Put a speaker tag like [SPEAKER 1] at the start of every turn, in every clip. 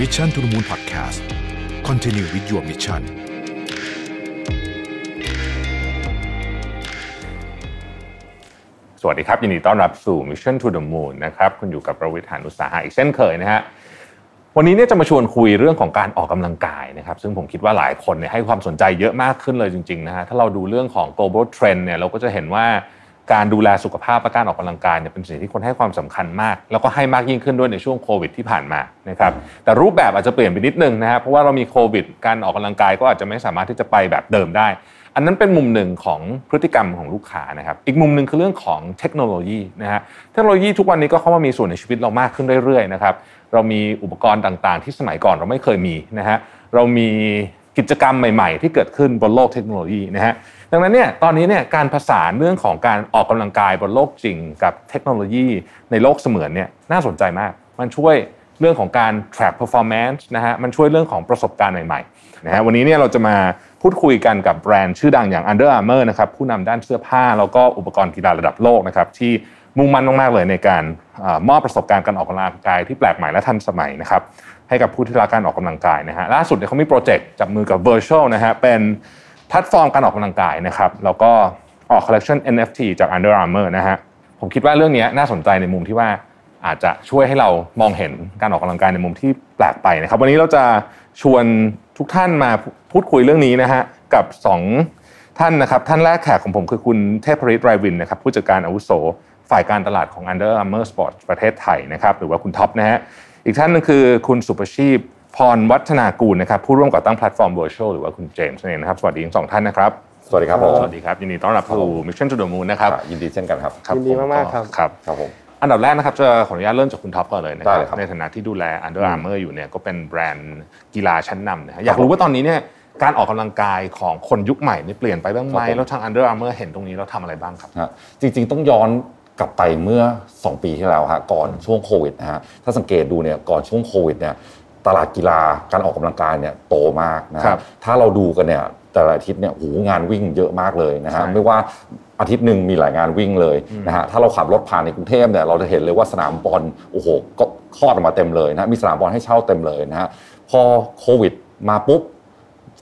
[SPEAKER 1] Mission to the Moon Podcast Continue with your mission
[SPEAKER 2] สวัสดีครับ ยินดีต้อนรับสู่ Mission to the Moon นะครับ คุณอยู่กับประวิทยานุสาหะอีกเช่นเคยนะฮะวันนี้เนี่ยจะมาชวนคุยเรื่องของการออกกำลังกายนะครับ ซึ่งผมคิดว่าหลายคนเนี่ยให้ความสนใจเยอะมากขึ้นเลยจริงๆนะฮะถ้าเราดูเรื่องของ global trend เนี่ยเราก็จะเห็นว่า การดูแลสุขภาพและการออกกำลังกายเนี่ยเป็นสิ่งที่คนให้ความสำคัญมาก แล้วก็ให้มากยิ่งขึ้นด้วยในช่วงโควิดที่ผ่านมานะครับแต่รูปแบบอาจจะเปลี่ยนไปนิดนึงนะฮะเพราะว่าเรามีโควิด การออกกำลังกายก็อาจจะไม่สามารถที่จะไปแบบเดิมได้ อันนั้นเป็นมุมหนึ่งของพฤติกรรมของลูกค้านะครับอีกมุมหนึ่งคือเรื่องของเทคโนโลยีนะฮะเทคโนโลยีทุกวันนี้ก็เข้ามามีส่วนในชีวิตเรามากขึ้นเรื่อยๆนะครับเรามีอุปกรณ์ต่างๆ ที่สมัยก่อนเราไม่เคยมีนะฮะเรามีกิจกรรมใหม่ ๆ ที่เกิดขึ้นบนโลกเทคโนโลยีนะฮะ ดังนั้นเนี่ยตอนนี้เนี่ยการผสานเรื่องของการออกกำลังกายบนโลกจริง กับเทคโนโลยีในโลกเสมือนเนี่ยน่าสนใจมาก มันช่วยเรื่องของการ track performance นะฮะมันช่วยเรื่องของประสบการณ์ใหม่ๆนะฮะวันนี้เนี่ยเราจะมาพูดคุยกันกับแบรนด์ชื่อดังอย่าง Under Armour นะครับผู้นำด้านเสื้อผ้า แล้วก็อุปกรณ์กีฬาระดับโลกนะครับที่มุ่งมั่นมากๆเลยในการมอบประสบการณ์การออกกำลังกายที่แปลกใหม่และทันสมัยนะครับให้กับผู้ที่รักการออกกำลังกายนะฮะล่าสุดเนี่ยเขามีโปรเจกต์จับมือกับ Virtual นะฮะเป็น แพลตฟอร์มการออกกำลังกายนะครับแล้วก็ออก collection NFT จาก Under Armour นะฮะผมคิดว่าเรื่องนี้น่าสนใจในมุมที่ว่าอาจจะช่วยให้เรามองเห็นการออกกำลังกายในมุมที่แปลกไปนะครับ วันนี้เราจะชวนทุกท่านมาพูดคุยเรื่องนี้นะฮะกับ 2 ท่านนะครับ ท่านแรกแขกของผมคือคุณเทพริตไรวินนะครับผู้จัดการอาวุโสฝ่ายการตลาดของ Under Armour Sport ประเทศไทยนะครับหรือว่าคุณท็อปนะฮะอีกท่านนึงคือคุณสุประชีพ พรวัฒนากูลนะครับผู้ร่วมก่อตั้งแพลตฟอร์ม Virtual หรือว่าคุณเจมส์นั่นเองนะครับสวัสดีทั้งสองท่านนะครับ
[SPEAKER 3] สวัสดีครับผม
[SPEAKER 2] สวัสดีครับยินดีต้อนรับสู่ Mission to the Moon นะครับ
[SPEAKER 3] อะยินดีเช่นกันครับ
[SPEAKER 2] ครับ
[SPEAKER 4] ยินดีมากๆครับ
[SPEAKER 2] ครับ
[SPEAKER 3] ครับผม
[SPEAKER 2] อันดับแรกนะครับจะขออนุญาตเริ่มจากคุณท็อปก่อนเลยนะค
[SPEAKER 3] ได้
[SPEAKER 2] รับ
[SPEAKER 3] เลยครับ
[SPEAKER 2] ในฐานะที่ดูแล Under Armour อยู่เนี่ยก็เป็นแบรนด์กีฬาชั้นนำนะฮะอยากรู้ว่าตอนนี้เนี่ยการออกกำลังกายของคนยุคใหม่นี่เปลี่ยนไปบ้างไหมแล้วทาง Under Armour เห็นตรงนี้แล้วทำอะไรบ้างครับ
[SPEAKER 3] ฮะจริง ๆ ต้องย้อนกลับไปเมื่อ 2 ปีที่แล้วฮะก่อนช่วงโควิดนะฮะถ้าสังเกตดูเนี่ยก่อนช่วงโควิดเนี่ย ตลาดกีฬาการออกกำลังกายเนี่ยโตมากนะค
[SPEAKER 2] ครั
[SPEAKER 3] รับบถ้าเราดูกันเนี่ยแต่ละอาทิตย์เนี่ยโอ้โหงานวิ่งเยอะมากเลยนะฮะ
[SPEAKER 2] ใช่
[SPEAKER 3] ไม่ว่าอาทิตย์หนึ่งมีหลายงานวิ่งเลยนะฮะถ้าเราขับรถผ่านในกรุงเทพเนี่ยเราจะเห็นเลยว่าสนามบอลโอ้โหก็คลอดออกมาเต็มเลยนะมีสนามบอลให้เช่าเต็มเลยนะฮะพอโควิดมาปุ๊บ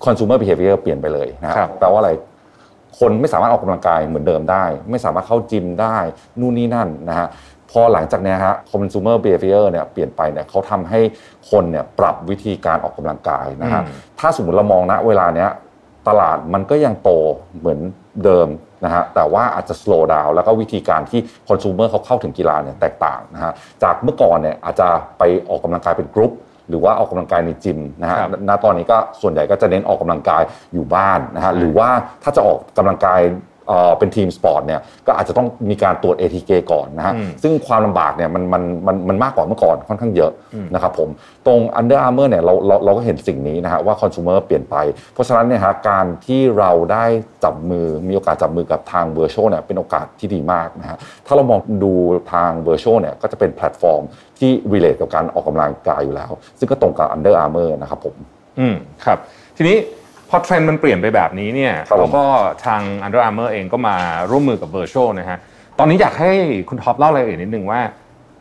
[SPEAKER 3] consumer behavior เปลี่ยนไปเลยนะค
[SPEAKER 2] ครั
[SPEAKER 3] รั
[SPEAKER 2] บบ
[SPEAKER 3] แปลว่าอะไรคนไม่สามารถออกกำลังกายเหมือนเดิมได้ ไม่สามารถเข้าจิมได้นู่นนี่นั่นนะฮะ พอหลังจากเนี้ยฮะ consumer behavior เนี่ยเปลี่ยนไปเนี่ยเขาทำให้คนเนี่ยปรับวิธีการออกกำลังกายนะฮะ
[SPEAKER 2] อืม
[SPEAKER 3] ถ้าสมมติเรามองณเวลาเนี้ยตลาดมันก็ยังโตเหมือนเดิมนะฮะแต่ว่าอาจจะ slow down แล้วก็วิธีการที่ consumer เขาเข้าถึงกีฬาเนี่ยแตกต่างนะฮะจากเมื่อก่อนเนี่ยอาจจะไปออกกำลังกายเป็นกรุ๊ปหรือว่าออกกำลังกายในจิมนะฮะ
[SPEAKER 2] ครับ
[SPEAKER 3] ณตอนนี้ก็ส่วนใหญ่ก็จะเน้นออกกำลังกายอยู่บ้านนะฮะหรือว่าถ้าจะออกกำลังกาย เอ่อเป็น team sport เนี่ยก็อาจจะต้องมีการตรวจ ATK ก่อนนะฮะ
[SPEAKER 2] อืม
[SPEAKER 3] ซึ่งความลำบากเนี่ยมันมันมันมันมากกว่าเมื่อก่อนค่อนข้างเยอะ
[SPEAKER 2] อืม
[SPEAKER 3] นะครับผมตรง Under Armour เนี่ยเราเราเราก็เห็นสิ่งนี้นะฮะว่าคอน sumer เปลี่ยนไป เพราะฉะนั้นเนี่ยฮะการที่เราได้จับมือมีโอกาสจับมือกับทาง Virtual เนี่ยเป็นโอกาสที่ดีมากนะฮะถ้าเรามองดูทาง Virtual เนี่ยก็จะเป็นแพลตฟอร์มที่ relate กับการออกกำลังกายอยู่แล้ว ซึ่งก็ตรงกับ Under Armour นะครับผม
[SPEAKER 2] อืมครับทีนี้ พอเทรนด์มันเปลี่ยนไปแบบนี้เนี่ย
[SPEAKER 3] ครับผม
[SPEAKER 2] แล้วก็ทาง Under Armour เองก็มาร่วมมือกับ Virtual นะฮะตอนนี้อยากให้คุณท็อปเล่ารายละเอียดนิดนึงว่า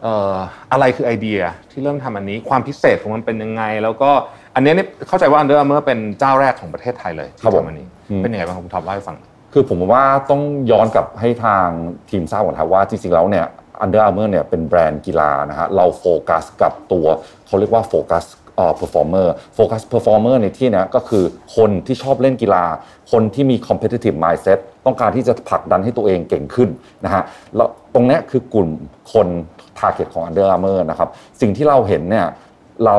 [SPEAKER 2] เอ่ออะไรคือไอเดียที่เริ่มทำอันนี้ความพิเศษของมันเป็นยังไง แล้วก็อันเนี้ยเนี่ยเข้าใจว่า Under Armour เป็นเจ้าแรกของประเทศไทยเลย
[SPEAKER 3] ครั
[SPEAKER 2] ที่
[SPEAKER 3] บผม
[SPEAKER 2] ทำอันนี้
[SPEAKER 3] อืม
[SPEAKER 2] เป็นยังไงบ้างครับคุณท็อปเล่าให้ฟังหน่อย
[SPEAKER 3] คือผมว่าต้องย้อนกลับให้ทางทีมทราบก่อนครับว่าจริงๆแล้วเนี่ย Under Armour เนี่ยเป็นแบรนด์กีฬานะฮะเราโฟกัสกับตัวเขาเรียกว่าโฟกัส เอ่อ performer focus performer ในที่นี้ก็คือคนที่ชอบเล่นกีฬา คนที่มี competitive mindset ต้องการที่จะผลักดันให้ตัวเองเก่งขึ้นนะฮะแล้วตรงนี้คือกลุ่มคน target ของ Under Armour นะครับสิ่งที่เราเห็นเนี่ยเรา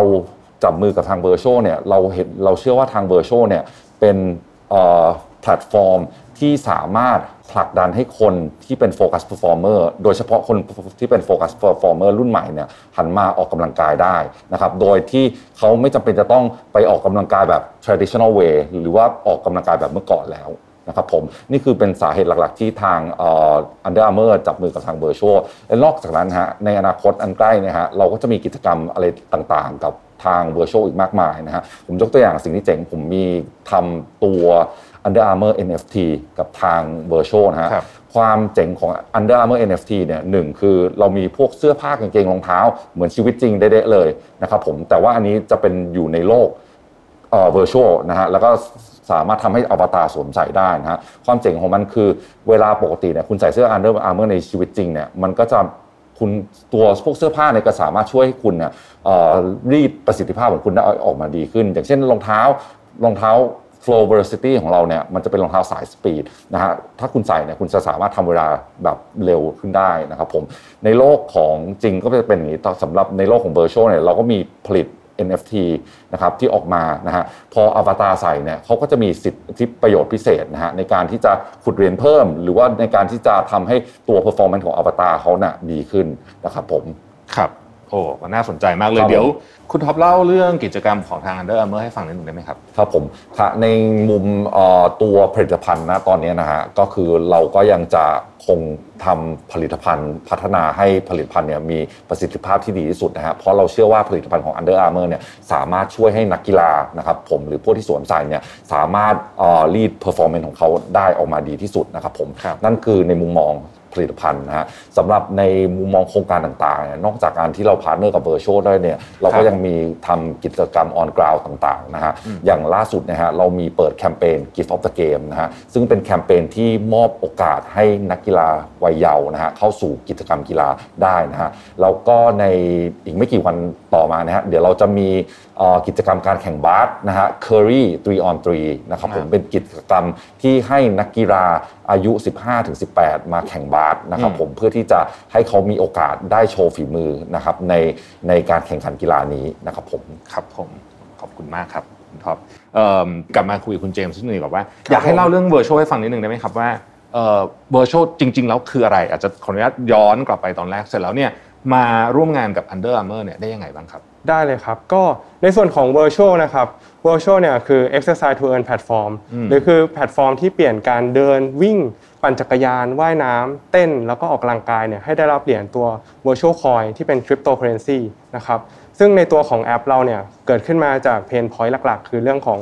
[SPEAKER 3] จับมือกับทาง Virtual เนี่ยเราเห็นเราเชื่อว่าทาง Virtual เนี่ยเป็นเอ่อแพลตฟอร์มที่สามารถ ผลักดันให้คนที่เป็นโฟกัส performer โดยเฉพาะคนที่เป็นโฟกัส performer รุ่นใหม่เนี่ยหันมาออกกำลังกายได้นะครับโดยที่เขาไม่จำเป็นจะต้องไปออกกำลังกายแบบ traditional way หรือว่าออกกำลังกายแบบเมื่อก่อนแล้วนะครับผมนี่คือเป็นสาเหตุหลัก ๆ ที่ทางเอ่อ Under Armour จับมือกับทาง Virtual และนอกจากนั้นฮะในอนาคตอันใกล้นะฮะเราก็จะมีกิจกรรมอะไรต่างๆ กับทาง Virtual อีกมากมายนะฮะผมยกตัวอย่างสิ่งที่เจ๋งผมมีทำตัว Under Armour NFT กับทาง Virtual นะฮะ
[SPEAKER 2] ครับ
[SPEAKER 3] ความเจ๋งของ Under Armour NFT เนี่ยหนึ่งคือเรามีพวกเสื้อผ้ากางเกงรองเท้า เหมือนชีวิตจริงเด๊ะๆเลยนะครับผมแต่ว่าอันนี้จะเป็นอยู่ในโลกเอ่อ virtual นะฮะแล้วก็สามารถทำให้อวตารสวมใส่ได้นะฮะความเจ๋งของมันคือเวลาปกติเนี่ยคุณใส่เสื้อ Under Armour ในชีวิตจริงเนี่ยมันก็จะคุณตัวพวกเสื้อผ้าเนี่ยก็สามารถช่วยให้คุณเนี่ยเอ่อรีดประสิทธิภาพของคุณได้ออกมาดีขึ้น อย่างเช่นรองเท้ารองเท้า flow velocity ของเราเนี่ยมันจะเป็นรองเท้าสายสปีดนะฮะถ้าคุณใส่เนี่ยคุณจะสามารถทำเวลาแบบเร็วขึ้นได้นะครับผมในโลกของจริงก็จะเป็นอย่างนี้สำหรับในโลกของ virtual เนี่ยเราก็มีผลิต NFT นะครับที่ออกมานะฮะพออวตารใส่เนี่ยเขาก็จะมีสิทธิประโยชน์พิเศษนะฮะในการที่จะขุดเหรียญเพิ่ม หรือว่าในการที่จะทำให้ตัว performance ของอวตารเขาน่ะดีขึ้นนะครับผม
[SPEAKER 2] ครับ โอ้น่าสนใจมากเลย
[SPEAKER 3] ครับ
[SPEAKER 2] เดี๋ยว คุณท็อปเล่าเรื่องกิจกรรมของทาง Under Armour ให้ฟังนิดหนึ่งได้ไหมครับ
[SPEAKER 3] ครับผมค่ะในมุมเอ่อตัวผลิตภัณฑ์นะตอนนี้นะฮะก็คือเราก็ยังจะคงทำผลิตภัณฑ์ พัฒนาให้ผลิตภัณฑ์เนี่ยมีประสิทธิภาพที่ดีที่สุดนะฮะเพราะเราเชื่อว่าผลิตภัณฑ์ของ Under Armour เนี่ยสามารถช่วยให้นักกีฬานะครับผมหรือพวกที่สวมใส่เนี่ยสามารถเอ่อ lead performance ของเขาได้ออกมาดีที่สุดนะครับผม
[SPEAKER 2] ครับ
[SPEAKER 3] นั่นคือในมุมมอง ผลิตภัณฑ์นะฮะสำหรับในมุมมองโครงการต่างๆเนี่ยนอกจากการที่เรา partner กับ Virtual ได้เนี่ยเราก็
[SPEAKER 2] ครับ
[SPEAKER 3] ยังมีทำกิจกรรม on ground ต่างๆนะฮะอย่างล่าสุดนะฮะเรามีเปิดแคมเปญ Gift of the Game นะฮะซึ่งเป็นแคมเปญที่มอบโอกาสให้นักกีฬาวัยเยาว์นะฮะเข้าสู่กิจกรรมกีฬาได้นะฮะแล้วก็ในอีกไม่กี่วันต่อมานะฮะเดี๋ยวเราจะมีเอ่อกิจกรรมการแข่งบาสนะฮะ Curry 3 on 3นะครับผมเป็นกิจกรรมที่ให้นักกีฬาอายุ 15-18 มาแข่งบาสนะครับผมเพื่อที่จะให้เขามีโอกาสได้โชว์ฝีมือนะครับในในการแข่งขันกีฬานี้นะครับผม
[SPEAKER 2] ครับผมขอบคุณมากครับคุณท็อปเอิ่มกลับมาคุยกับคุณเจมส์นิดนึงดีกว่าว่า อยากให้เล่าเรื่อง Virtual ให้ฟังนิดนึงได้ไหมครับว่าเอ่อ Virtual จริง ๆ แล้วคืออะไร อาจจะขออนุญาตย้อนกลับไปตอนแรกเสร็จแล้วเนี่ยมาร่วมงานกับ Under Armour เนี่ยได้ยังไงบ้างครับ
[SPEAKER 4] ได้เลยครับ ก็ในส่วนของ Virtual นะครับ Virtual เนี่ยคือ Exercise to Earn Platform หรือคือแพลตฟอร์มที่เปลี่ยนการเดินวิ่ง ปั่นจักรยาน ว่ายน้ำเต้น แล้วก็ออกกำลังกายเนี่ยให้ได้รับเหรียญตัว Virtual Coin ที่เป็น Cryptocurrency นะครับซึ่งในตัวของแอปเราเนี่ยเกิดขึ้นมาจากเพนพอยต์หลักๆ คือเรื่องของ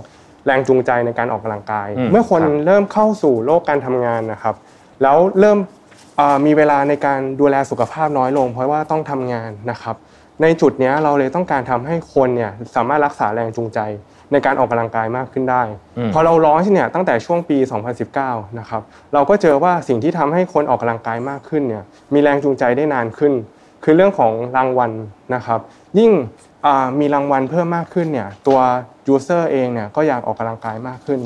[SPEAKER 4] แรงจูงใจในการออกกำลังกาย
[SPEAKER 2] อืม
[SPEAKER 4] เมื่อคน
[SPEAKER 2] ครับ
[SPEAKER 4] เริ่มเข้าสู่โลกการทำงานนะครับ แล้วเริ่มอ่ามีเวลาในการดูแลสุขภาพน้อยลง เพราะว่าต้องทำงานนะครับ ในจุดเนี้ยเราเลยต้องการทำให้คนเนี่ยสามารถรักษาแรงจูงใจในการออกกำลังกายมากขึ้นได้
[SPEAKER 2] อืม
[SPEAKER 4] พอเราร้อนเนี่ยตั้งแต่ช่วงปี 2019 นะครับเราก็เจอว่าสิ่งที่ทำให้คนออกกำลังกายมากขึ้นเนี่ยมีแรงจูงใจได้นานขึ้น คือเรื่องของรางวัลนะครับยิ่งอ่ามีรางวัลเพิ่มมากขึ้นเนี่ยตัว user เองเนี่ยก็อยากออกกำลังกายมากขึ้น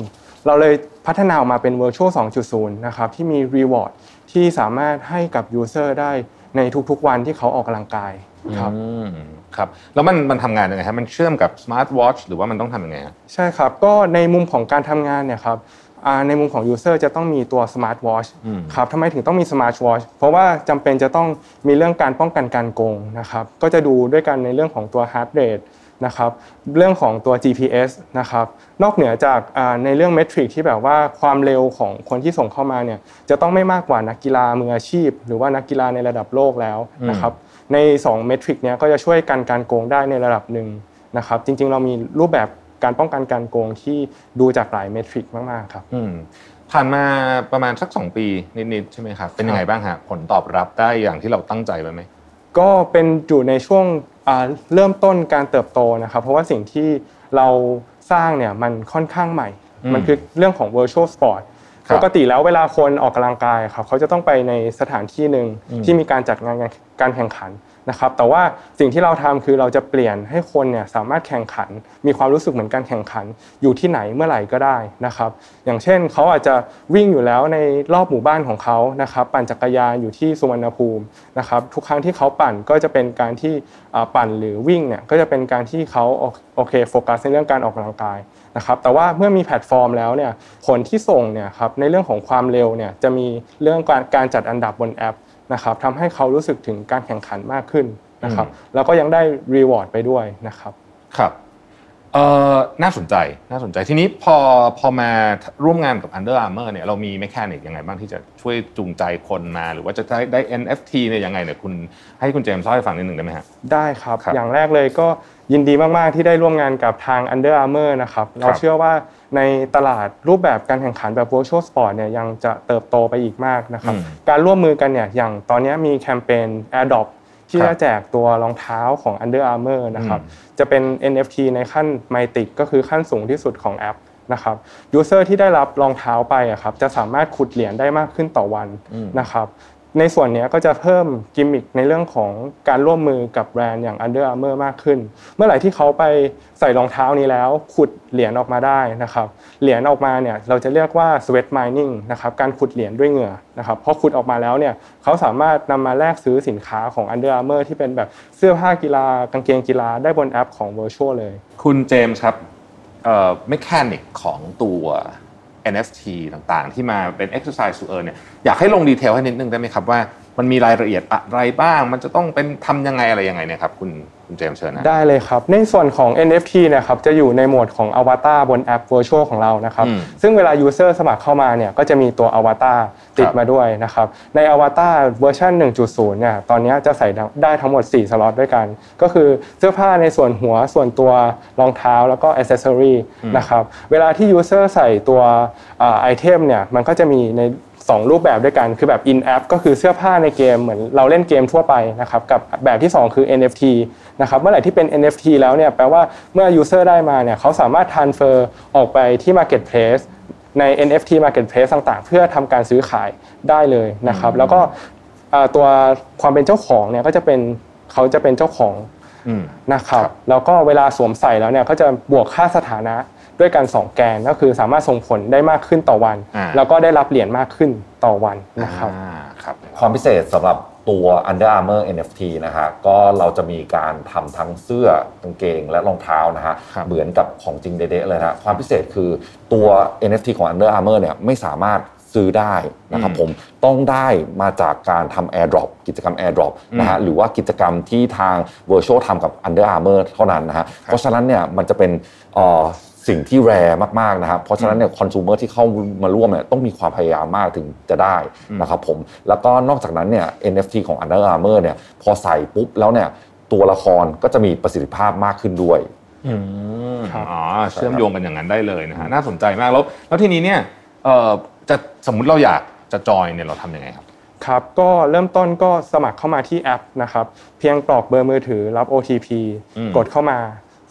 [SPEAKER 4] เราเลยพัฒนาออกมาเป็น virtual 2.0 นะครับที่มี reward ที่สามารถให้กับ user ได้ในทุกๆวันที่เขาออกกำลังกาย ครับ
[SPEAKER 2] อืมครับแล้วมันมันทำงานยังไงฮะมันเชื่อมกับ Smart Watch หรือว่ามันต้องทำยังไงฮะ
[SPEAKER 4] ใช่ครับ ก็ในมุมของการทำงานเนี่ยครับอ่าในมุมของ user จะต้องมีตัว smart watch
[SPEAKER 2] อืม
[SPEAKER 4] ครับทำไมถึงต้องมี smart watch เพราะว่าจำเป็นจะต้องมีเรื่องการป้องกันการโกงนะครับก็จะดูด้วยกันในเรื่องของตัว heart rate นะครับเรื่องของตัว GPS นะครับนอกเหนือจากอ่าในเรื่องเมทริกที่แบบว่าความเร็วของคนที่ส่งเข้ามาเนี่ยจะต้องไม่มากกว่านักกีฬามืออาชีพ หรือว่านักกีฬาในระดับโลกแล้วนะครับ ใน2เมทริกเนี้ยก็จะช่วยกันการโกงได้ในระดับหนึ่งนะครับ จริง ๆ เรามีรูปแบบการป้องกันการโกงที่ดูจากหลายเมทริกมากๆครับ
[SPEAKER 2] อืมผ่านมาประมาณสัก 2 ปีนิดๆใช่ไหมครับเป็นยังไงบ้างฮะผลตอบรับได้อย่างที่เราตั้งใจไว้ไหม
[SPEAKER 4] ก็เป็นอยู่ในช่วงอ่าเริ่มต้นการเติบโตนะครับ เพราะว่าสิ่งที่เราสร้างเนี่ยมันค่อนข้างใหม่
[SPEAKER 2] อืม
[SPEAKER 4] มันคือเรื่องของ virtual sport
[SPEAKER 2] ครับ
[SPEAKER 4] ปกติแล้วเวลาคนออกกำลังกายครับเขาจะต้องไปในสถานที่หนึ่งที่มีการจัดงานการแข่งขันนะครับแต่ว่าสิ่งที่เราทำคือเราจะเปลี่ยนให้คนเนี่ยสามารถแข่งขัน มีความรู้สึกเหมือนการแข่งขัน อยู่ที่ไหนเมื่อไหร่ก็ได้นะครับ อย่างเช่นเขาอาจจะวิ่งอยู่แล้วในรอบหมู่บ้านของเขานะครับปั่นจักรยานอยู่ที่สุวรรณภูมินะครับทุกครั้งที่เขาปั่นก็จะเป็นการที่อ่าปั่นหรือวิ่งเนี่ยก็จะเป็นการที่เขาโอโอเคโฟกัสในเรื่องการออกกำลังกาย นะครับแต่ว่าเมื่อมีแพลตฟอร์มแล้วเนี่ยผลที่ส่งเนี่ยครับในเรื่องของความเร็วเนี่ยจะมีเรื่องการการจัดอันดับบนแอปนะครับทำให้เขารู้สึกถึงการแข่งขันมากขึ้นนะครับแล้วก็ยังได้ reward ไปด้วยนะครับ
[SPEAKER 2] ครับเออน่าสนใจน่าสนใจทีนี้พอพอมาร่วมงานกับ Under Armour เนี่ยเรามี mechanic ยังไงบ้างที่จะช่วยจูงใจคนมาหรือว่าจะได้ได้ NFT เนี่ยยังไงเนี่ยคุณให้คุณเจมส์เล่าให้ฟังนิดหนึ่งได้ไหมฮะ
[SPEAKER 4] ได้ครับ
[SPEAKER 2] ครับ
[SPEAKER 4] อย่างแรกเลยก็ ยินดีมาก ๆ ที่ได้ร่วมงานกับทาง Under Armour นะครับ เราเชื่อว่าในตลาดรูปแบบการแข่งขันแบบ virtual sport เนี่ยยังจะเติบโตไปอีกมากนะครับ
[SPEAKER 2] อืม
[SPEAKER 4] การร่วมมือกันเนี่ยอย่างตอนนี้มีแคมเปญ airdrop ที่
[SPEAKER 2] ครับ
[SPEAKER 4] จะแจกตัวรองเท้าของ Under Armour นะครับ
[SPEAKER 2] อืม
[SPEAKER 4] จะเป็น NFT ในขั้น Mythic ก็คือขั้นสูงที่สุดของแอปนะครับ user ที่ได้รับรองเท้าไปอะครับจะสามารถขุดเหรียญได้มากขึ้นต่อวันนะครับ ในส่วนนี้ก็จะเพิ่มกิมมิคในเรื่องของการร่วมมือกับแบรนด์อย่าง Under Armour มากขึ้น เมื่อไหร่ที่เขาไปใส่รองเท้านี้แล้วขุดเหรียญออกมาได้นะครับเหรียญออกมาเนี่ยเราจะเรียกว่า sweat mining นะครับการขุดเหรียญด้วยเหงื่อนะครับพอขุดออกมาแล้วเนี่ยเขาสามารถนำมาแลกซื้อสินค้าของ Under Armour ที่เป็นแบบเสื้อผ้ากีฬากางเกงกีฬาได้บนแอปของ Virtual เลย
[SPEAKER 2] คุณเจมส์ครับเอ่อ mechanic ของตัว NFT ต่างๆ ที่มาเป็น exercise to earn เนี่ยอยากให้ลง detail ให้นิดนึงได้ไหมครับว่ามันมีรายละเอียดอะไรบ้าง มันจะต้องเป็นทำยังไงอะไรยังไงเนี่ยครับคุณ คุณเจมส์เชิญนะ
[SPEAKER 4] ได้เลยครับ ในส่วนของ NFT เนะครับจะอยู่ในโหมดของอวตารบนแอป Virtual ของเรานะครับ
[SPEAKER 2] อืม
[SPEAKER 4] ซึ่งเวลา User สมัครเข้ามาเนี่ยก็จะมีตัวอวตารติด
[SPEAKER 2] ครับ
[SPEAKER 4] มาด้วยนะครับในอวตารเวอร์ชัน1.0เนี่ยตอนนี้จะใส่ได้ทั้งหมด 4 สล็อตด้วยกัน ก็คือเสื้อผ้าในส่วนหัวส่วนตัวรองเท้าแล้วก็อ c เซสซอรีนะครับเวลาที่ User ใส่ตัวไอเทมเนี่ยมันก็จะมีใน สองรูปแบบด้วยกันคือแบบ in app ก็คือเสื้อผ้าในเกมเหมือนเราเล่นเกมทั่วไปนะครับกับแบบที่ 2 คือ NFT นะครับเมื่อไหร่ที่เป็น NFT แล้วเนี่ยแปลว่าเมื่อ user ได้มาเนี่ยเขาสามารถ transfer ออกไปที่ marketplace ใน NFT marketplace ต่างๆ เพื่อทำการซื้อขายได้เลยนะครับแล้วก็เอ่อตัวความเป็นเจ้าของเนี่ยก็จะเป็นเขาจะเป็นเจ้าของ
[SPEAKER 2] อืม
[SPEAKER 4] นะครับ
[SPEAKER 2] ครับ
[SPEAKER 4] แล้วก็เวลาสวมใส่แล้วเนี่ยก็จะบวกค่าสถานะ ด้วยกันสองแกนก็คือสามารถส่งผลได้มากขึ้นต่อวัน
[SPEAKER 2] อ่า
[SPEAKER 4] แล้วก็ได้รับเหรียญมากขึ้นต่อวันนะครับ
[SPEAKER 2] อ่าครับ
[SPEAKER 3] ความพิเศษสำหรับตัว Under Armour NFT นะฮะก็เราจะมีการทำทั้งเสื้อกางเกงและรองเท้านะฮะ
[SPEAKER 2] ครับ
[SPEAKER 3] เหมือนกับของจริงเด๊ะๆเลยนะความพิเศษคือตัว NFT ของ Under Armour เนี่ยไม่สามารถซื้อได้นะครับผมต้องได้มาจากการทำ Airdrop กิจกรรม Airdrop นะฮะหรือว่ากิจกรรมที่ทาง Virtual ทำกับ Under Armour เท่านั้นนะฮะเพราะฉะนั้นเนี่ยมันจะเป็นเอ่อ สิ่งที่แรมากๆนะครับ เพราะฉะนั้นเนี่ยคอน sumer ที่เข้ามาร่วมเนี่ยต้องมีความพยายามมากถึงจะได้นะครับผม แล้วก็นอกจากนั้นเนี่ย NFT ของ Under Armour เนี่ยพอใส่ปุ๊บแล้วเนี่ยตัวละครก็จะมีประสิทธิภาพมากขึ้นด้วย
[SPEAKER 2] อืม
[SPEAKER 4] ครับ
[SPEAKER 2] อ๋อเชื่อมโยงกันอย่างนั้นได้เลยนะฮะน่าสนใจมากแล้ว แล้วทีนี้เนี่ยเอ่อจะสมมุติเราอยากจะจอยเนี่ยเราทำยังไงครับ
[SPEAKER 4] ครับก็เริ่มต้นก็สมัครเข้ามาที่แอปนะครับ เพียงกรอกเบอร์มือถือรับ OTP
[SPEAKER 2] อืม
[SPEAKER 4] กดเข้ามา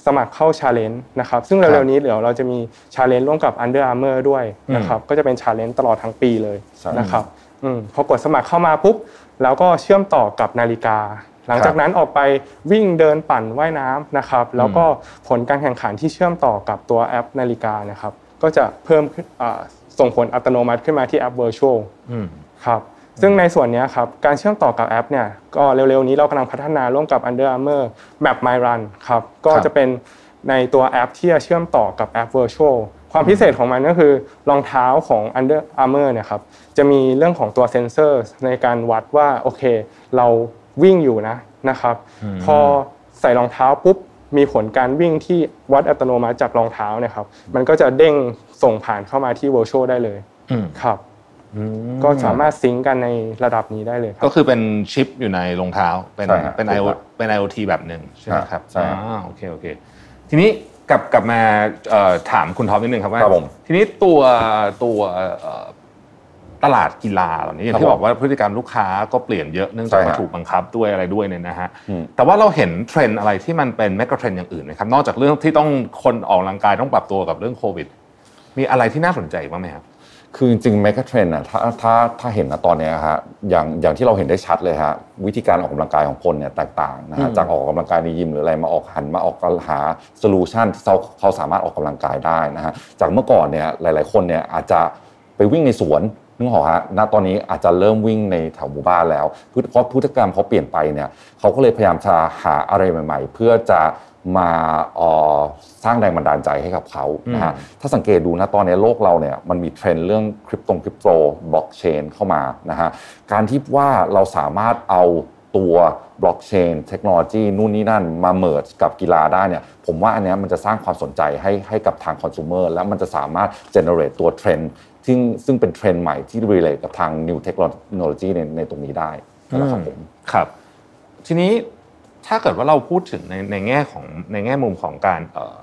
[SPEAKER 4] สมัครเข้า Challenge นะครับซึ่ง
[SPEAKER 2] ครับ
[SPEAKER 4] เร็วๆนี้เดี๋ยวเราจะมี Challenge ร่วมกับ Under Armour ด้วยนะครับก็จะเป็น Challenge ตลอดทั้งปีเลย
[SPEAKER 3] ใช่
[SPEAKER 4] นะครับอืมพอกดสมัครเข้ามาปุ๊บแล้วก็เชื่อมต่อกับนาฬิกา หลังจากนั้นออกไปวิ่งเดินปั่นว่ายน้ำนะครับแล้วก็ผลการแข่งขันที่เชื่อมต่อกับตัวแอปนาฬิกานะครับก็จะเพิ่มขึ้นอ่าส่งผลอัตโนมัติขึ้นมาที่แอป Virtual
[SPEAKER 2] อืม
[SPEAKER 4] ครับ ซึ่งในส่วนเนี้ยครับการเชื่อมต่อกับแอปเนี่ยก็เร็วๆนี้เรากำลังพัฒนาร่วมกับ Under Armour Map My Run ครับก็
[SPEAKER 2] ครับ
[SPEAKER 4] จะเป็นในตัวแอปที่จะเชื่อมต่อกับแอป Virtual ความพิเศษของมันก็คือรองเท้าของ Under Armour เนี่ยครับจะมีเรื่องของตัวเซนเซอร์ในการวัดว่าโอเค เราวิ่งอยู่นะนะครับพอใส่รองเท้าปุ๊บมีผลการวิ่งที่วัดอัตโนมัติจากรองเท้าเนี่ยครับ มันก็จะเด้งส่งผ่านเข้ามาที่ Virtual ได้เลย
[SPEAKER 2] อืม
[SPEAKER 4] ครับ ก็สามารถ sync กันในระดับนี้ได้เลยครั
[SPEAKER 2] ก็
[SPEAKER 4] บ
[SPEAKER 2] คือเป็นชิปอยู่ในรองเท้าเป็น
[SPEAKER 3] ใช่ครับ
[SPEAKER 2] เป็น
[SPEAKER 3] ถูก
[SPEAKER 2] IO
[SPEAKER 3] ครับ
[SPEAKER 2] เป็น IoT แบบหนึ่งใช่ไหมครับ
[SPEAKER 3] ใช่ครับ
[SPEAKER 2] อ่าโอเคโอเค ทีนี้กลับกลับมาเอ่อถามคุณท็อปนิดนึงครับว่า
[SPEAKER 3] ครับผม
[SPEAKER 2] ทีนี้ตัวตัวเอ่อตลาดกีฬาเหล่านี้อย่างที่
[SPEAKER 3] ครับ
[SPEAKER 2] บอกว่าพฤติกรรมลูกค้าก็เปลี่ยนเยอะเนื่องจาก
[SPEAKER 3] ใช่
[SPEAKER 2] ว่า
[SPEAKER 3] ฮะ
[SPEAKER 2] ถูกบังคับด้วยอะไรด้วยเนี่ยนะฮะ
[SPEAKER 3] อืม
[SPEAKER 2] แต่ว่าเราเห็นเทรนด์อะไรที่มันเป็น mega trend อย่างอื่นไหมครับนอกจากเรื่องที่ต้องคนออกกำลังกายต้องปรับตัวกับเรื่องโควิด มีอะไรที่น่าสนใจอีกบ้างไหมครับ
[SPEAKER 3] คือจริงๆ m มก a เทรนอะถ้าถ้าถ้าเห็นนะตอนเนี้ยฮะอย่างอย่างที่เราเห็นได้ชัดเลยฮะวิธีการออกกำลังกายของคนเนี่ยแตกต่างนะฮะ
[SPEAKER 2] อืม
[SPEAKER 3] จากออกกำลังกายในยิมหรืออะไรมาออกหันมาออกหาโซลูชันที่เขาเขาสามารถออกกำลังกายได้นะฮะจากเมื่อก่อนเนี่ยหลาย ๆ คนเนี่ยอาจจะไปวิ่งในสวนนึกออกฮะณตอนนี้อาจจะเริ่มวิ่งในแถวหมู่บ้านแล้วเพราะพฤติกรรมเขาเปลี่ยนไปเนี่ยเขาก็เลยพยายามจะหาอะไรใหม่ ๆ เพื่อจะ มาเอ่อสร้างแรงบันดาลใจให้กับเขานะฮะถ้าสังเกตดูนะตอนนี้โลกเราเนี่ยมันมีเทรนด์เรื่องคริปตงคริปโตบล็อกเชนเข้ามานะฮะการที่ว่าเราสามารถเอาตัวบล็อกเชนเทคโนโลยีนู่นนี่นั่นมา merge กับกีฬาได้เนี่ยผมว่าอันเนี้ยมันจะสร้างความสนใจให้ให้กับทางคอน sumer แล้วมันจะสามารถ generate ตัวเทรนด์ซึ่งซึ่งเป็นเทรนด์ใหม่ที่ relate กับทาง new technology ในในตรงนี้ได้นะครับผม
[SPEAKER 2] ครับ ทีนี้ ถ้าเกิดว่าเราพูดถึงในในแง่ของในแง่มุมของการเอ่อ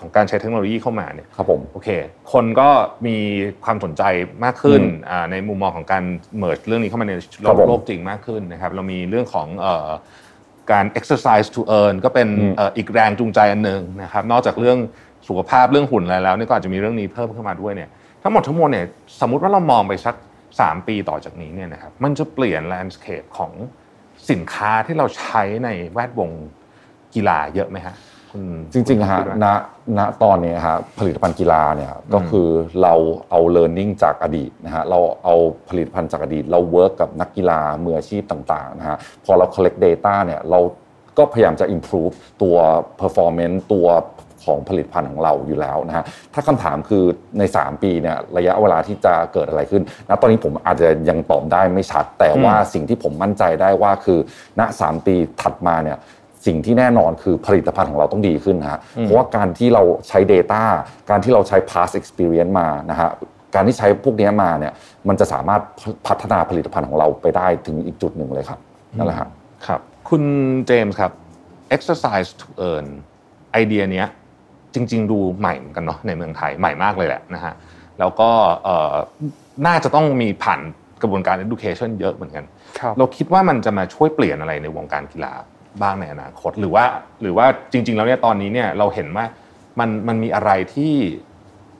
[SPEAKER 2] ของการใช้เทคโนโลยีเข้ามาเนี่ย
[SPEAKER 3] ครับผม
[SPEAKER 2] โอเค คนก็มีความสนใจมากขึ้น
[SPEAKER 3] อืม
[SPEAKER 2] อ่าในมุมมองของการเมิร์เรื่องนี้เข้ามาในโล
[SPEAKER 3] ครับ
[SPEAKER 2] ก
[SPEAKER 3] ผม
[SPEAKER 2] โลกจริงมากขึ้นนะครับ เรามีเรื่องของเอ่อการ exercise to earn ก็เป็น
[SPEAKER 3] อืม
[SPEAKER 2] เอ่ออีกแรงจูงใจอันหนึ่งนะครับ นอกจากเรื่องสุขภาพเรื่องหุ่นอะไรแล้วเนี่ยก็อาจจะมีเรื่องนี้เพิ่มเข้ามาด้วยเนี่ยทั้งหมดทั้งมวลเนี่ยสมมติว่าเรามองไปสัก 3 ปีต่อจากนี้เนี่ยนะครับมันจะเปลี่ยน landscape ของ สินค้าที่เราใช้ในแวดวงกีฬาเยอะไหมฮะคุณ
[SPEAKER 3] จริงๆอะฮะ
[SPEAKER 2] คุณคิดว่า
[SPEAKER 3] ณณตอนนี้ฮะผลิตภัณฑ์กีฬาเนี่ยก็คือเราเอา learning จากอดีตนะฮะเราเอาผลิตภัณฑ์จากอดีต เรา work กับนักกีฬามืออาชีพต่างๆนะฮะพอเรา collect data เนี่ยเราก็พยายามจะ improve ตัว performance ตัว ของผลิตภัณฑ์ของเราอยู่แล้วนะฮะถ้าคำถามคือใน 3 ปีเนี่ยระยะเวลาที่จะเกิดอะไรขึ้นณตอนนี้ผมอาจจะยังตอบได้ไม่ชัด แต่ว่าสิ่งที่ผมมั่นใจได้ว่าคือณ3ปีถัดมาเนี่ยสิ่งที่แน่นอนคือผลิตภัณฑ์ของเราต้องดีขึ้นนะฮะเพราะว่าการที่เราใช้ Data การที่เราใช้ past experience มานะฮะการที่ใช้พวกนี้มาเนี่ยมันจะสามารถพัฒนาผลิตภัณฑ์ของเราไปได้ถึงอีกจุดหนึ่งเลยครับนั่นแหละครับ
[SPEAKER 2] ครับ คุณเจมส์ครับ exercise to earn ไอเดียเนี้ย จริง ๆ ดูใหม่เหมือนกันเนาะในเมืองไทยใหม่มากเลยแหละนะฮะแล้วก็เอ่อน่าจะต้องมีผ่านกระบวนการ education เยอะเหมือนกัน
[SPEAKER 4] ครับ
[SPEAKER 2] เราคิดว่ามันจะมาช่วยเปลี่ยนอะไรในวงการกีฬาบ้างในอนาคต หรือว่าหรือว่าจริง ๆ แล้วเนี่ยตอนนี้เนี่ยเราเห็นว่ามันมันมีอะไรที่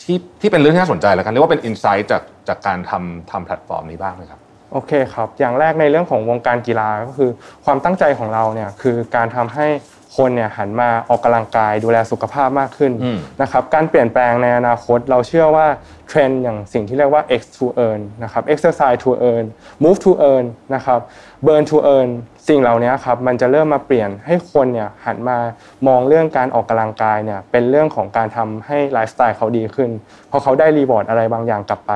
[SPEAKER 2] ที่ที่เป็นเรื่องที่น่าสนใจแล้วกันเรียกว่าเป็น insight จากจากการทำทำแพลตฟอร์มนี้บ้างไหมครับ
[SPEAKER 4] โอเคครับอย่างแรกในเรื่องของวงการกีฬาก็คือ ความตั้งใจของเราเนี่ยคือการทำให้คนเนี่ยหันมาออกกำลังกายดูแลสุขภาพมากขึ้น
[SPEAKER 2] อืม
[SPEAKER 4] นะครับการเปลี่ยนแปลงในอนาคตเราเชื่อว่าเทรนด์อย่างสิ่งที่เรียกว่า X to earn นะครับ exercise to earn move to earn นะครับ burn to earn สิ่งเหล่านี้ครับมันจะเริ่มมาเปลี่ยนให้คนเนี่ยหันมามองเรื่องการออกกำลังกายเนี่ยเป็นเรื่องของการทำให้ไลฟ์สไตล์เขาดีขึ้นเพราะเขาได้รีวอร์ดอะไรบางอย่างกลับไป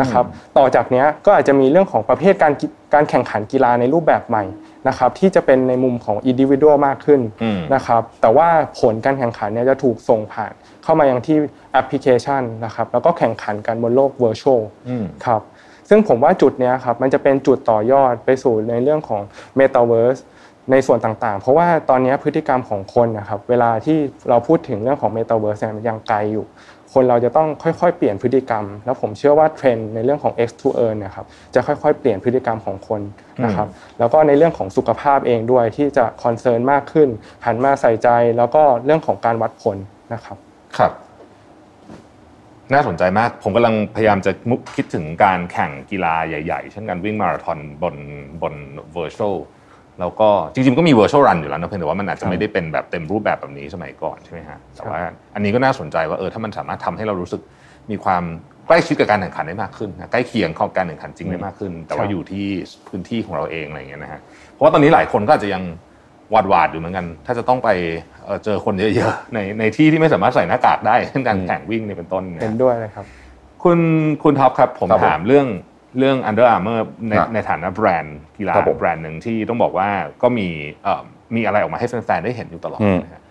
[SPEAKER 4] นะครับ ต่อจากเนี้ยก็อาจจะมีเรื่องของประเภทการกิการแข่งขันกีฬาในรูปแบบใหม่นะครับ ที่จะเป็นในมุมของ individual มากขึ้น
[SPEAKER 2] อืม
[SPEAKER 4] นะครับ แต่ว่าผลการแข่งขันเนี่ยจะถูกส่งผ่านเข้ามายังที่แอปพลิเคชันนะครับ แล้วก็แข่งขันกันบนโลก virtual
[SPEAKER 2] อืม
[SPEAKER 4] ครับซึ่งผมว่าจุดเนี้ยครับมันจะเป็นจุดต่อยอดไปสู่ในเรื่องของ Metaverse ในส่วนต่างๆ เพราะว่าตอนนี้พฤติกรรมของคนนะครับเวลาที่เราพูดถึงเรื่องของ Metaverse เนี่ยมันยังไกลอยู่ คนเราจะต้องค่อยๆ เปลี่ยนพฤติกรรม แล้วผมเชื่อว่าเทรนด์ในเรื่องของ X to earn เนี่ยครับจะค่อยๆ เปลี่ยนพฤติกรรมของคนนะครับแล้วก็ในเรื่องของสุขภาพเองด้วยที่จะ concern มากขึ้นหันมาใส่ใจแล้วก็เรื่องของการวัดผลนะครับ
[SPEAKER 2] ครับน่าสนใจมาก ผมกำลังพยายามจะนึกคิดถึงการแข่งกีฬาใหญ่ ๆ เช่นการวิ่งมาราธอนบนบน virtual แล้วก็จริงๆก็มี virtual run อยู่แล้วนะเพียงแต่ว่ามันอาจจะไม่ได้เป็นแบบเต็มรูปแบบแบบนี้สมัยก่อนใช่ไหมฮะแต่ว่าอันนี้ก็น่าสนใจว่าเออถ้ามันสามารถทำให้เรารู้สึกมีความใกล้ชิดกับการแข่งขันได้มากขึ้นนะใกล้เคียงของการแข่งขันจริงได้มากขึ้น แต่ว่า
[SPEAKER 4] ครับ
[SPEAKER 2] อยู่ที่พื้นที่ของเราเองอะไรอย่างเงี้ยนะฮะเพราะว่าตอนนี้หลายคนก็อาจจะยังหวาดหวาดๆอยู่เหมือนกัน ถ้าจะต้องไปเอ่อเจอคนเยอะๆในในที่ที่ไม่สามารถใส่หน้ากากได้เช่นการแข่งวิ่งเนี่ยเป็นต้นนะ
[SPEAKER 4] เห็
[SPEAKER 2] ฮะ
[SPEAKER 4] นด้วยเลยครับ
[SPEAKER 2] คุณคุณท็อปครับผม
[SPEAKER 3] ครับผม
[SPEAKER 2] ถามเรื่อง เรื่อง Under Armour ใน
[SPEAKER 3] ครับ
[SPEAKER 2] ในฐานะแบรนด์กีฬา
[SPEAKER 3] ครับผม
[SPEAKER 2] แบรนด์หนึ่งที่ต้องบอกว่าก็มีเอ่อมีอะไรออกมาให้แฟนๆได้เห็นอยู่ตลอด
[SPEAKER 3] อืม
[SPEAKER 2] นะฮะ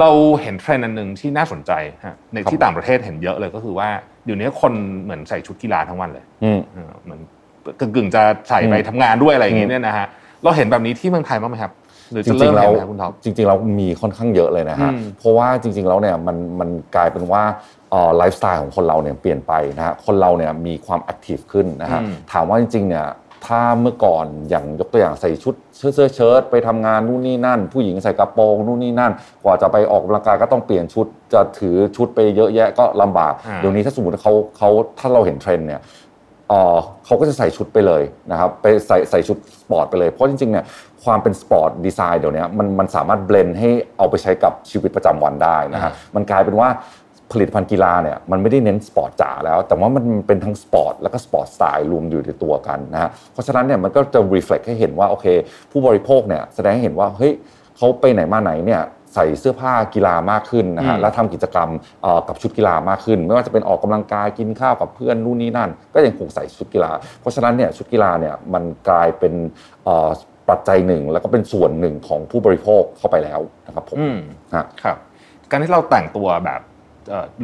[SPEAKER 2] เราเห็นเทรนด์อันหนึ่งที่น่าสนใจฮะใน
[SPEAKER 3] ครับ
[SPEAKER 2] ที่ต่างประเทศเห็นเยอะเลยก็คือว่าเดี๋ยวนี้คนเหมือนใส่ชุดกีฬาทั้งวันเลย
[SPEAKER 3] อืม
[SPEAKER 2] เออเหมือนกึ่งๆจะใส่ไป
[SPEAKER 3] อืม
[SPEAKER 2] ทำงานด้วยอะไรอย่างงี้
[SPEAKER 3] อืม
[SPEAKER 2] เนี่ยนะฮะเราเห็นแบบนี้ที่เมืองไทยบ้างไหมครับหรือ
[SPEAKER 3] จ
[SPEAKER 2] ริง
[SPEAKER 3] ๆแล้ว
[SPEAKER 2] เริ่ม
[SPEAKER 3] ๆแล้
[SPEAKER 2] เห็นไหมครับคุณท็อป
[SPEAKER 3] จริงๆแล้วมีค่อนข้างเยอะเลยนะฮะ
[SPEAKER 2] อืม
[SPEAKER 3] เพราะว่าจริง ๆแล้วเนี่ยมันมันกลายเป็นว่า ไลฟ์สไตล์ของคนเราเนี่ยเปลี่ยนไปนะฮะคนเราเนี่ยมีความ active ขึ้นนะฮะ
[SPEAKER 2] อืม
[SPEAKER 3] ถามว่าจริงๆเนี่ยถ้าเมื่อก่อนอย่างยกตัวอย่างใส่ชุดเสื้อเสื้อเชิ้ตไปทำงานนู่นนี่นั่น ผู้หญิงใส่กระโปรงนู่นนี่นั่น กว่าจะไปออกกำลังกายก็ต้องเปลี่ยนชุดจะถือชุดไปเยอะแยะก็ลำบาก
[SPEAKER 2] อ่า
[SPEAKER 3] เดี๋ยวนี้ถ้าสมมติเขาเขาถ้าเราเห็นเทรนด์เนี่ยเอ่อเขาก็จะใส่ชุดไปเลยนะครับไปใส่ใส่ชุดสปอร์ตไปเลย เพราะจริงๆเนี่ยความเป็น sport design เดี๋ยวนี้มันมันสามารถ blend ให้เอาไปใช้กับชีวิตประจำวันได้นะฮะ
[SPEAKER 2] อ่า
[SPEAKER 3] มันกลายเป็นว่า ผลิตภัณฑ์กีฬาเนี่ยมันไม่ได้เน้นสปอร์ตจ๋าแล้ว แต่ว่ามันเป็นทั้งสปอร์ตแล้วก็ sport style รวมอยู่ในตัวกันนะฮะเพราะฉะนั้นเนี่ยมันก็จะ reflect ให้เห็นว่าโอเค ผู้บริโภคเนี่ยแสดงให้เห็นว่าเฮ้ยเขาไปไหนมาไหนเนี่ยใส่เสื้อผ้ากีฬามากขึ้นนะฮะ
[SPEAKER 2] อืม
[SPEAKER 3] แล้วทำกิจกรรมเอ่อกับชุดกีฬามากขึ้น ไม่ว่าจะเป็นออกกำลังกายกินข้าวกับเพื่อนนู่นนี่นั่น ก็ยังคงใส่ชุดกีฬา เพราะฉะนั้นเนี่ยชุดกีฬาเนี่ยมันกลายเป็นเอ่อปัจจัยหนึ่ง แล้วก็เป็นส่วนหนึ่งของผู้บริโภคเข้าไปแล้วนะครับผม
[SPEAKER 2] อืม
[SPEAKER 3] ฮะ
[SPEAKER 2] ครับการที่เราแต่งตัวแบบเอ่อ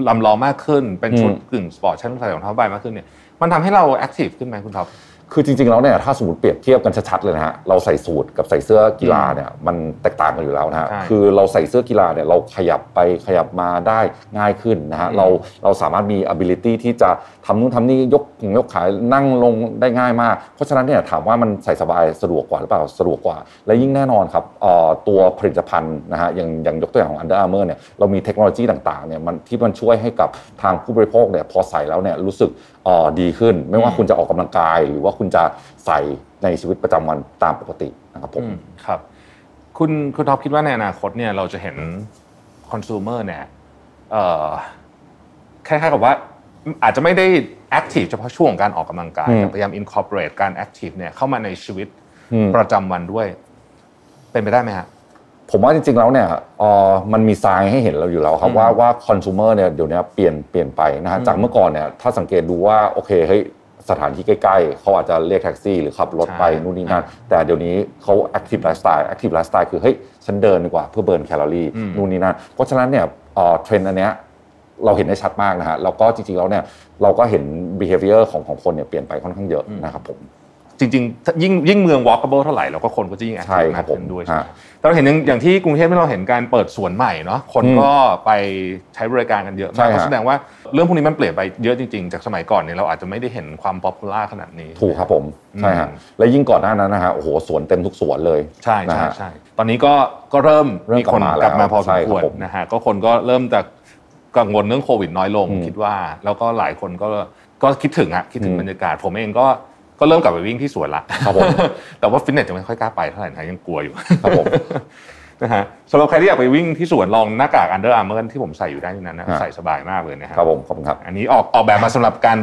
[SPEAKER 2] ลำลองมากขึ้น เป็นชุด
[SPEAKER 3] อืม
[SPEAKER 2] กึ่งสปอร์ตชั้นใสรองเท้าผ้าใบมากขึ้นเนี่ยมันทำให้เรา active ขึ้นไหมคุณท็อป
[SPEAKER 3] คือจริงๆแล้วเนี่ยถ้าสมมติเปรียบเทียบกันชัดๆเลยนะฮะเราใส่สูทกับใส่เสื้อกีฬาเนี่ยมันแตกต่างกันอยู่แล้วนะฮะ
[SPEAKER 2] ใช่
[SPEAKER 3] คือเราใส่เสื้อกีฬาเนี่ยเราขยับไปขยับมาได้ง่ายขึ้นนะฮะ
[SPEAKER 2] อืม
[SPEAKER 3] เราเราสามารถมี ability ที่จะทำนู่นทำนี่ยกยกขานั่งลงได้ง่ายมาก เพราะฉะนั้นเนี่ยถามว่ามันใส่สบายสะดวกกว่าหรือเปล่าสะดวกกว่า และยิ่งแน่นอนครับเอ่อตัวผลิตภัณฑ์นะฮะอย่างอย่างยกตัวอย่างของ Under Armour เนี่ยเรามีเทคโนโลยีต่างๆเนี่ยมันที่มันช่วยให้กับทางผู้บริโภคเนี่ยพอใส่แล้วเนี่ยรู้สึกเอ่อดีขึ้น ไม่ว่าคุณจะออกกำลังกายหรือว่าคุณจะใส่ในชีวิตประจำวันตามปกตินะครับผม
[SPEAKER 2] อืมครับ คุณคุณท็อปคิดว่าในอนาคตเนี่ยเราจะเห็นคอน sumer เนี่ยเอ่อคล้ายๆกับว่าอาจจะไม่ได้ active เฉพาะช่วงของการออกกำลังกาย
[SPEAKER 3] อืม
[SPEAKER 2] แต่พยายาม incorporate การ active เนี่ยเข้ามาในชีวิต
[SPEAKER 3] อืม
[SPEAKER 2] ประจำวันด้วย เป็นไปได้ไหมฮะ
[SPEAKER 3] ผมว่าจริงๆแล้วเนี่ยเอ่อมันมีทรายให้เห็นเราอยู่แล้วครับ
[SPEAKER 2] อืม
[SPEAKER 3] ว่าว่าคอน sumer เนี่ยเดี๋ยวนี้เปลี่ยนเปลี่ยนไปนะฮะ
[SPEAKER 2] อืม
[SPEAKER 3] จากเมื่อก่อนเนี่ยถ้าสังเกตดูว่าโอเคเฮ้ย สถานที่ใกล้ๆ เขาอาจจะเรียกแท็กซี่หรือขับรถไป
[SPEAKER 2] ใช่
[SPEAKER 3] นู่นนี่นั่นแต่เดี๋ยวนี้เขา active lifestyle active lifestyle คือเฮ้ยฉันเดินดีกว่าเพื่อ burn แคลอรี่
[SPEAKER 2] อืม
[SPEAKER 3] นู่นนี่นั่นเพราะฉะนั้นเนี่ยเอ่อเทรนด์อันเนี้ยเราเห็นได้ชัดมากนะฮะแล้วก็จริงๆแล้วเนี่ยเราก็เห็น behavior ของของคนเนี่ยเปลี่ยนไปค่อนข้างเยอะนะครับผม
[SPEAKER 2] จริงๆถ้ายิ่งยิ่งเมือง walkable เท่าไหร่เราก็คนก็จะยิ่ง
[SPEAKER 3] ใช่
[SPEAKER 2] active มา
[SPEAKER 3] บ
[SPEAKER 2] กขึ้นด้วยครับ
[SPEAKER 3] ผม
[SPEAKER 2] ใช่ไหม
[SPEAKER 3] ฮะ
[SPEAKER 2] แต่เราเห็นอย่างอย่างที่กรุงเทพที่เราเห็นการเปิดสวนใหม่เนาะคน
[SPEAKER 3] อืม
[SPEAKER 2] ก็ไปใช้บริการกันเยอะ
[SPEAKER 3] ใช่
[SPEAKER 2] มาก
[SPEAKER 3] ฮะ
[SPEAKER 2] ก็แสดงว่าเรื่องพวกนี้มันเปลี่ยนไปเยอะจริงๆ จากสมัยก่อนเนี่ยเราอาจจะไม่ได้เห็นความ popular ขนาดนี้
[SPEAKER 3] ถูกครับผมใช่ฮะ
[SPEAKER 2] อืม
[SPEAKER 3] และยิ่งก่อนหน้านั้นนะฮะโอ้โหสวนเต็มทุกสวนเลย
[SPEAKER 2] ใช่
[SPEAKER 3] นะ
[SPEAKER 2] ใช่
[SPEAKER 3] ฮะ
[SPEAKER 2] ใช่ตอนนี้ก็ก็เริ่ม
[SPEAKER 3] เริ่ม
[SPEAKER 2] มีคน
[SPEAKER 3] กลับมาแล้ว
[SPEAKER 2] กลับมาพอส
[SPEAKER 3] ใช่
[SPEAKER 2] ม
[SPEAKER 3] ครับ
[SPEAKER 2] ควร
[SPEAKER 3] ผม
[SPEAKER 2] นะฮะก็คนก็เริ่มจะกังวลเรื่องโควิดน้อยลง
[SPEAKER 3] อืม
[SPEAKER 2] คิดว่า แล้วก็หลายคนก็ก็คิดถึงอะคิดถึง
[SPEAKER 3] อืม
[SPEAKER 2] บรรยากาศผมเองก็ ก็เริ่มกลับไปวิ่งที่สวนละ
[SPEAKER 3] ครับผม
[SPEAKER 2] แต่ว่าฟิตเนสยังไม่ค่อยกล้าไปเท่าไหร่นะยังกลัวอยู่
[SPEAKER 3] ครับผม
[SPEAKER 2] นะฮะสำหรับใครที่อยากไปวิ่งที่สวนลองหน้ากาก Under Armour ที่ผมใส่อยู่ได้ที่นั้นนะ
[SPEAKER 3] ฮะ
[SPEAKER 2] ใส่สบายมากเลยนะฮะ
[SPEAKER 3] ครับผมขอบคุณครับ
[SPEAKER 2] อันนี้ออกออกแบบมาสำหรับการ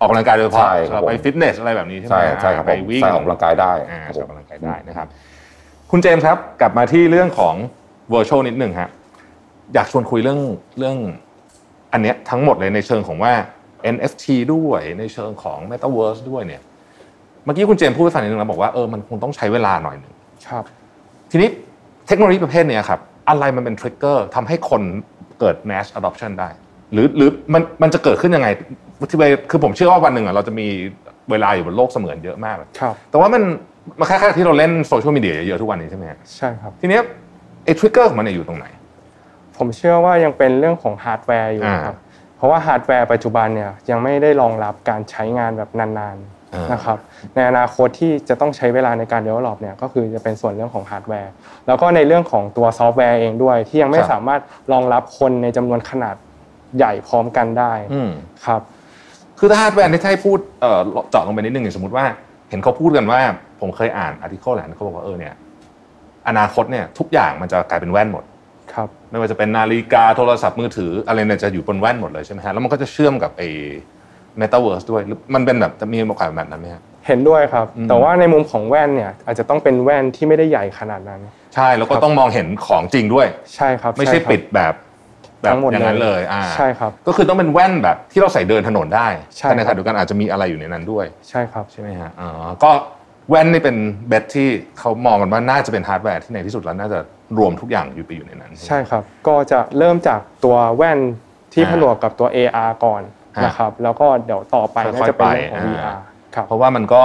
[SPEAKER 2] ออกกำลังกายโดยเฉพาะ
[SPEAKER 3] ใช่ครับ
[SPEAKER 2] สำหรับไป
[SPEAKER 3] ผม
[SPEAKER 2] ฟิตเนสอะไรแบบนี้ใช่ไหม
[SPEAKER 3] ใช่ใช่ครับ
[SPEAKER 2] ไป
[SPEAKER 3] ผม
[SPEAKER 2] วิ่ง
[SPEAKER 3] ใส่ออกกำลังกายได้
[SPEAKER 2] อ่า
[SPEAKER 3] ครับ
[SPEAKER 2] ใช้
[SPEAKER 3] ผ
[SPEAKER 2] ออก
[SPEAKER 3] ม
[SPEAKER 2] กำลังกายได้นะครับ คุณเจมส์ครับกลับมาที่เรื่องของ virtual นิดหนึ่งฮะอยากชวนคุยเรื่องเรื่องอันเนี้ยทั้งหมดเลยในเชิงของว่า NFT ด้วยในเชิงของ Metaverse ด้วยเนี่ยเมื่อกี้คุณเจมส์พูดไปฝั่งนึงแล้วบอกว่าเออมันคงต้องใช้เวลาหน่อยหนึ่ง
[SPEAKER 4] ครับ
[SPEAKER 2] ทีนี้เทคโนโลยีประเภทเนี้ยครับอะไรมันเป็น trigger ทำให้คนเกิด mass adoption ได้ หรือหรือมันมันจะเกิดขึ้นยังไงที่ไปคือผมเชื่อว่าวันหนึ่งอะเราจะมีเวลาอยู่บนโลกเสมือนเยอะมาก
[SPEAKER 4] ครับ
[SPEAKER 2] แต่ว่ามันมันคล้ายๆที่เราเล่นโซเชียลมีเดียเยอะๆทุกวันนี้ใช่ไหมฮะ
[SPEAKER 4] ใช่ครับ
[SPEAKER 2] ทีเนี้ยไอ้ trigger ของมันเนี่ยอยู่ตรงไหน
[SPEAKER 4] ผมเชื่อว่ายังเป็นเรื่องของฮาร์ดแวร์อยู่
[SPEAKER 2] อ่า
[SPEAKER 4] นะครับเพราะว่าฮาร์ดแวร์ปัจจุบันเนี่ยยังไม่ได้รองรับการใช้งานแบบนาน
[SPEAKER 2] อ่า
[SPEAKER 4] ๆ
[SPEAKER 2] น
[SPEAKER 4] นะครับในอนาคตที่จะต้องใช้เวลาในการ develop เนี่ยก็คือจะเป็นส่วนเรื่องของฮาร์ดแวร์แล้วก็ในเรื่องของตัวซอฟต์แวร์เองด้วย ที่ยังไม่
[SPEAKER 2] ครับ
[SPEAKER 4] สามารถรองรับคนในจำนวนขนาดใหญ่พร้อมกันได้
[SPEAKER 2] อืม
[SPEAKER 4] ครับ
[SPEAKER 2] คือถ้าฮาร์ดแวร์ที่ให้พูดเอ่อเจาะลงไปนิดนึงอย่างสมมติว่า เห็นเขาพูดกันว่าผมเคยอ่าน article แหละเขาบอกว่าเออเนี่ยอนาคตเนี่ยทุกอย่างมันจะกลายเป็นแว่นหมด
[SPEAKER 4] ครับ
[SPEAKER 2] ไม่ว่าจะเป็นนาฬิกาโทรศัพท์มือถืออะไรเนี่ยจะอยู่บนแว่นหมดเลยใช่ไหมฮะแล้วมันก็จะเชื่อมกับไอ้ Metaverse ด้วยหรือมันเป็นแบบจะมีโอกาสแบบนั้นไหมฮะ
[SPEAKER 4] เห็นด้วยครับ
[SPEAKER 2] อืม
[SPEAKER 4] แต่ว่าในมุมของแว่นเนี่ยอาจจะต้องเป็นแว่นที่ไม่ได้ใหญ่ขนาดนั้น
[SPEAKER 2] ใช่แล้วก็ต้องมองเห็นของจริงด้วย
[SPEAKER 4] ใช่ครับ
[SPEAKER 2] ไม่ใช่
[SPEAKER 4] ครับ
[SPEAKER 2] ปิดแบบแบบ
[SPEAKER 4] ทั้งหมด
[SPEAKER 2] อย่างนั้นเลยอ่า
[SPEAKER 4] ใช่ครับ
[SPEAKER 2] ก็คือต้องเป็นแว่นแบบที่เราใส่เดินถนนได้
[SPEAKER 4] ใช่
[SPEAKER 2] แต่ใน
[SPEAKER 4] ครับ
[SPEAKER 2] ณะเดียวกันอาจจะมีอะไรอยู่ในนั้นด้วย
[SPEAKER 4] ใช่ครับ
[SPEAKER 2] ใช่ไหมฮะอ๋อก็แว่นนี่เป็น base ที่เขามองกันว่าน่าจะเป็นฮาร์ดแวร์ที่ในที่สุดแล้วน่าจะรวมทุกอย่างอยู่ไปอยู่ในนั้น
[SPEAKER 4] ใช่ครับ ก็จะเริ่มจากตัวแว่นที่
[SPEAKER 2] อ่า
[SPEAKER 4] ผนวกกับตัว AR ก่อน
[SPEAKER 2] ฮะ
[SPEAKER 4] นะครับแล้วก็เดี๋ยวต่อไป
[SPEAKER 2] ค่อยๆ
[SPEAKER 4] น่าจะเป็นเรื่องของ
[SPEAKER 2] ไปอ่า
[SPEAKER 4] VR ครับ
[SPEAKER 2] เพราะว่ามันก็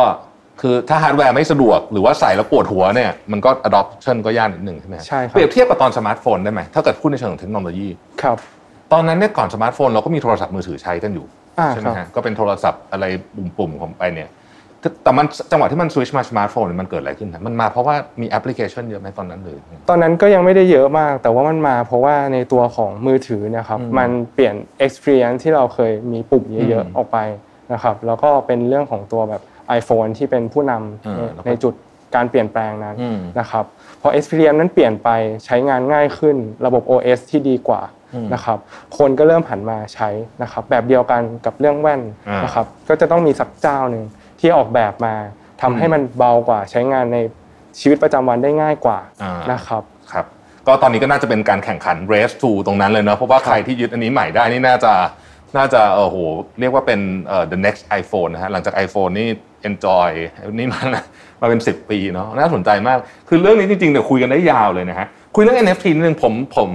[SPEAKER 2] คือถ้าฮาร์ดแวร์ไม่สะดวกหรือว่าใส่แล้วปวดหัวเนี่ยมันก็ adoption ก็ยากนิดหนึ่งใช่ไหมฮะ
[SPEAKER 4] ใช่ครับ
[SPEAKER 2] เปรียบเทียบกับตอนสมาร์ทโฟนได้ไหมถ้าเกิดพูดในเชิงของเทคโนโลยี
[SPEAKER 4] ครับ
[SPEAKER 2] ตอนนั้นเนี่ยก่อนสมาร์ทโฟนเราก็มีโทรศัพท์มือถือใช้กันอยู่
[SPEAKER 4] อ่า
[SPEAKER 2] ใช่ไหม
[SPEAKER 4] ครับ
[SPEAKER 2] ฮะก็เป็นโทรศัพท์อะไรปุ่มๆของไปเนี่ย แต่แต่มันจังหวะที่มันสวิตช์มาสมาร์ทโฟนมันเกิดอะไรขึ้นฮะมันมาเพราะว่ามีแอปพลิเคชันเยอะไหมตอนนั้นเลย
[SPEAKER 4] ตอนนั้นก็ยังไม่ได้เยอะมาก แต่ว่ามันมาเพราะว่าในตัวของมือถือเนี่ยครับ
[SPEAKER 2] อืม
[SPEAKER 4] มันเปลี่ยน experience ที่เราเคยมีปุ่มเยอะ
[SPEAKER 2] อืม
[SPEAKER 4] ๆออกไปนะครับแล้วก็เป็นเรื่องของตัวแบบ iPhone ที่เป็นผู้นำ
[SPEAKER 2] อ่า
[SPEAKER 4] ใน
[SPEAKER 2] แล้วก็
[SPEAKER 4] ในจุดการเปลี่ยนแปลงนั้น
[SPEAKER 2] อืม
[SPEAKER 4] นะครับพอ experience นั้นเปลี่ยนไปใช้งานง่ายขึ้นระบบ OS ที่ดีกว่า
[SPEAKER 2] อืม
[SPEAKER 4] นะครับคนก็เริ่มหันมาใช้นะครับแบบเดียวกันกับเรื่องแว่น
[SPEAKER 2] อ่าน
[SPEAKER 4] นะครับก็จะต้องมีสักเจ้าหนึ่ง ที่ออกแบบมาทำให้
[SPEAKER 2] อืม
[SPEAKER 4] มันเบากว่าใช้งานในชีวิตประจำวันได้ง่ายกว่า
[SPEAKER 2] อ่าน
[SPEAKER 4] นะครับ
[SPEAKER 2] ครับก็ตอนนี้ก็น่าจะเป็นการแข่งขัน race to ตรงนั้นเลยเนาะเพราะว่าใครที่ยึดอันนี้ใหม่ได้นี่น่าจะน่าจะเออโหเรียกว่าเป็นเอ่อ the next iPhone นะฮะหลังจาก iPhone นี่ enjoy นี่มามาเป็น 10 ปีเนาะน่าสนใจมาก คือเรื่องนี้จริงๆเนี่ยคุยกันได้ยาวเลยนะฮะคุยเรื่อง NFT นิดนึงผมผม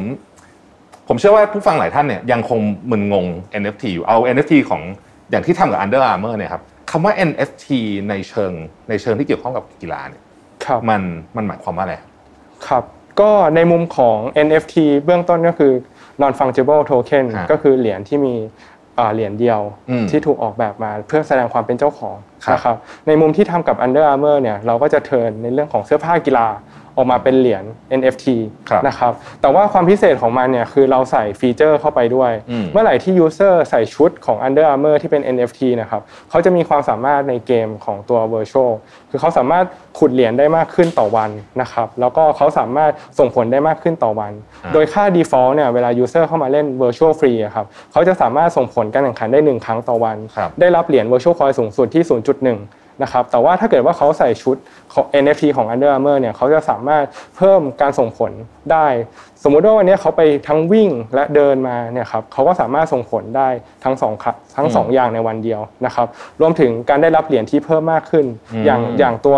[SPEAKER 2] ผมเชื่อว่าผู้ฟังหลายท่านเนี่ยยังคงมึนงง NFT อยู่เอา NFT ของอย่างที่ทำกับ Under Armour เนี่ยครับ คำว่า NFT ในเชิงในเชิงที่เกี่ยวข้องกับกีฬาเนี่ย
[SPEAKER 4] ครับ
[SPEAKER 2] มันมันหมายความว่าอะไร
[SPEAKER 4] ครับ ก็ในมุมของ NFT เบื้องต้นก็คือ non fungible token
[SPEAKER 2] ฮะ
[SPEAKER 4] ก็คือเหรียญที่มีอ่าเหรียญเดียว
[SPEAKER 2] อืม
[SPEAKER 4] ที่ถูกออกแบบมาเพื่อแสดงความเป็นเจ้าของ
[SPEAKER 2] ครับ
[SPEAKER 4] นะครับในมุมที่ทำกับ Under Armour เนี่ยเราก็จะเทิร์นในเรื่องของเสื้อผ้ากีฬา ออกมาเป็นเหรียญ NFT
[SPEAKER 2] ครับ
[SPEAKER 4] นะครับแต่ว่าความพิเศษของมันเนี่ยคือเราใส่ฟีเจอร์เข้าไปด้วย
[SPEAKER 2] อืม
[SPEAKER 4] เมื่อไหร่ที่ user ใส่ชุดของ Under Armour ที่เป็น NFT นะครับเขาจะมีความสามารถในเกมของตัว Virtual คือเขาสามารถขุดเหรียญได้มากขึ้นต่อวันนะครับแล้วก็เขาสามารถส่งผลได้มากขึ้นต่อวัน
[SPEAKER 2] อ่า
[SPEAKER 4] โดยค่า default เนี่ยเวลา user เข้ามาเล่น Virtual Free อะครับเขาจะสามารถส่งผลการแข่งขันได้ 1 ครั้งต่อวัน
[SPEAKER 2] ครับ
[SPEAKER 4] ได้รับเหรียญ Virtual Coin สูงสุดที่ 0.1 นะครับแต่ว่าถ้าเกิดว่าเขาใส่ชุดของ NFT ของ Under Armour เนี่ยเขาจะสามารถเพิ่มการส่งผลได้ สมมุติว่าวันนี้เขาไปทั้งวิ่งและเดินมาเนี่ยครับเขาก็สามารถส่งผลได้ทั้งสองครับทั้งสองอย่างในวันเดียวนะครับรวมถึงการได้รับเหรียญที่เพิ่มมากขึ้น อย่างอย่างตัว